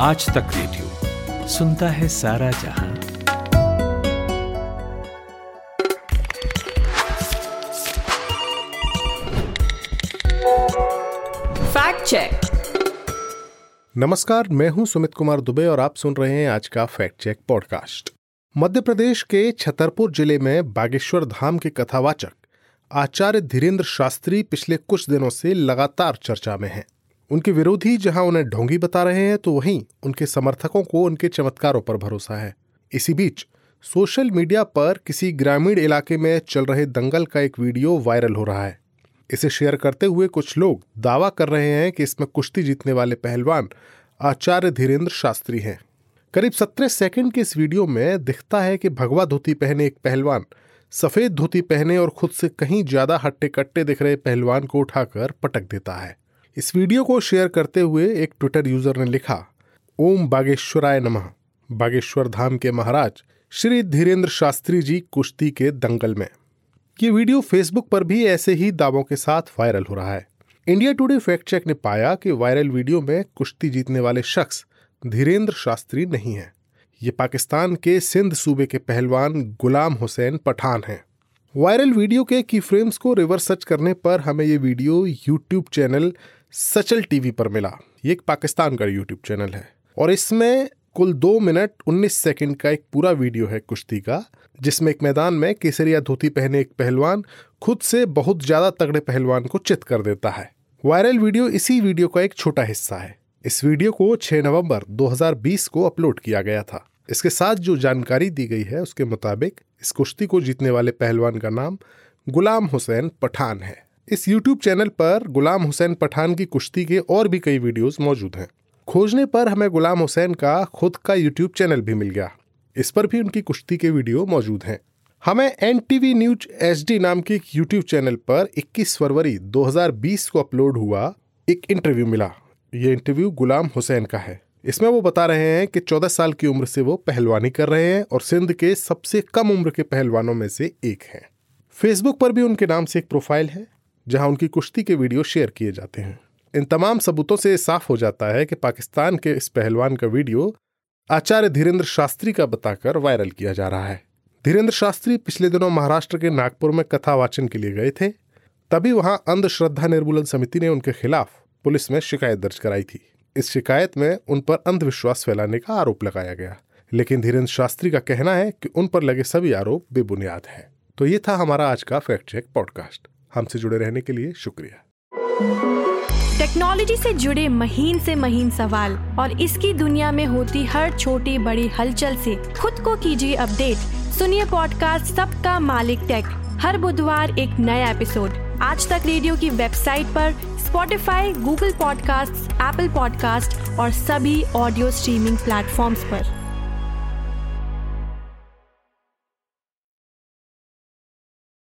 आज तक रेडियो सुनता है सारा जहाँ। फैक्ट चेक नमस्कार मैं हूँ सुमित कुमार दुबे और आप सुन रहे हैं आज का fact check podcast Madhya Pradesh के छतरपुर ज़िले में बागेश्वर धाम के कथावाचक आचार्य धीरेन्द्र शास्त्री पिछले कुछ दिनों से लगातार चर्चा में हैं। उनके विरोधी जहाँ उन्हें ढोंगी बता रहे हैं तो वहीं उनके समर्थकों को उनके चमत्कारों पर भरोसा है। इसी बीच, सोशल मीडिया पर किसी ग्रामीण इलाके में चल रहे दंगल का एक वीडियो वायरल हो रहा है। इसे शेयर करते हुए कुछ लोग दावा कर रहे हैं कि इसमें कुश्ती जीतने वाले पहलवान आचार्य धीरेन्द्र शास्त्री हैं। करीब सत्रह सेकंड के इस वीडियो में दिखता है कि भगवा धोती पहने एक पहलवान, सफ़ेद धोती पहने और खुद से कहीं ज़्यादा हट्टे कट्टे दिख रहे पहलवान को उठाकर पटक देता है। इस वीडियो को शेयर करते हुए एक ट्विटर यूज़र ने लिखा, ओम बागेश्वराय नमः। बागेश्वर धाम के महाराज श्री धीरेन्द्र शास्त्री जी कुश्ती के दंगल में। ये वीडियो फेसबुक पर भी ऐसे ही दावों के साथ वायरल हो रहा है। इंडिया टुडे फैक्ट चेक ने पाया कि वायरल वीडियो में कुश्ती जीतने वाले शख्स धीरेन्द्र शास्त्री नहीं है। ये पाकिस्तान के सिंध सूबे के पहलवान गुलाम हुसैन पठान हैं। वायरल वीडियो के की फ्रेम्स को रिवर्स सर्च करने पर हमें ये video YouTube channel Sachal TV पर मिला। ये एक पाकिस्तान का यूट्यूब चैनल है। और इसमें कुल दो मिनट उन्नीस सेकंड का एक पूरा वीडियो है कुश्ती का, जिसमें एक मैदान में केसरिया धोती पहने एक पहलवान खुद से बहुत ज़्यादा तगड़े पहलवान को चित कर देता है। वायरल वीडियो इसी वीडियो का एक छोटा हिस्सा है। इस वीडियो को 6 नवंबर 2020 को अपलोड किया गया था। इसके साथ जो जानकारी दी गई है, उसके मुताबिक इस कुश्ती को जीतने वाले पहलवान का नाम गुलाम हुसैन पठान है। इस YouTube चैनल पर गुलाम हुसैन पठान की कुश्ती के और भी कई वीडियोस मौजूद हैं। खोजने पर हमें गुलाम हुसैन का खुद का YouTube चैनल भी मिल गया। इस पर भी उनकी कुश्ती के वीडियो मौजूद हैं। हमें N TV news H D नाम के एक यूट्यूब चैनल पर 21 फरवरी 2020 को अपलोड हुआ एक इंटरव्यू मिला। ये इंटरव्यू गुलाम हुसैन का है। इसमें वो बता रहे हैं कि 14 साल की उम्र से वो पहलवानी कर रहे हैं और सिंध के सबसे कम उम्र के पहलवानों में से एक हैं। फेसबुक पर भी उनके नाम से एक प्रोफ़ाइल है। जहाँ उनकी कुश्ती के वीडियो शेयर किए जाते हैं। इन तमाम सबूतों से साफ़ हो जाता है कि पाकिस्तान के इस पहलवान का वीडियो आचार्य धीरेन्द्र शास्त्री का बताकर वायरल किया जा रहा है। धीरेन्द्र शास्त्री पिछले दिनों महाराष्ट्र के नागपुर में कथा वाचन के लिए गए थे। तभी वहाँ अंधश्रद्धा निर्मूलन समिति ने उनके खिलाफ पुलिस में शिकायत दर्ज कराई थी। इस शिकायत में उन पर अंधविश्वास फैलाने का आरोप लगाया गया। लेकिन धीरेन्द्र शास्त्री का कहना है कि उन पर लगे सभी आरोप बेबुनियाद है। तो ये था हमारा आज का फैक्ट चेक पॉडकास्ट। हमसे जुड़े रहने के लिए शुक्रिया। टेक्नोलॉजी से जुड़े महीन से महीन सवाल और इसकी दुनिया में होती हर छोटी बड़ी हलचल से खुद को कीजिए अपडेट। सुनिए पॉडकास्ट सबका मालिक टेक हर बुधवार एक नया एपिसोड आज तक रेडियो की वेबसाइट पर Spotify Google podcast Apple podcast और सभी ऑडियो स्ट्रीमिंग प्लेटफॉर्म्स पर।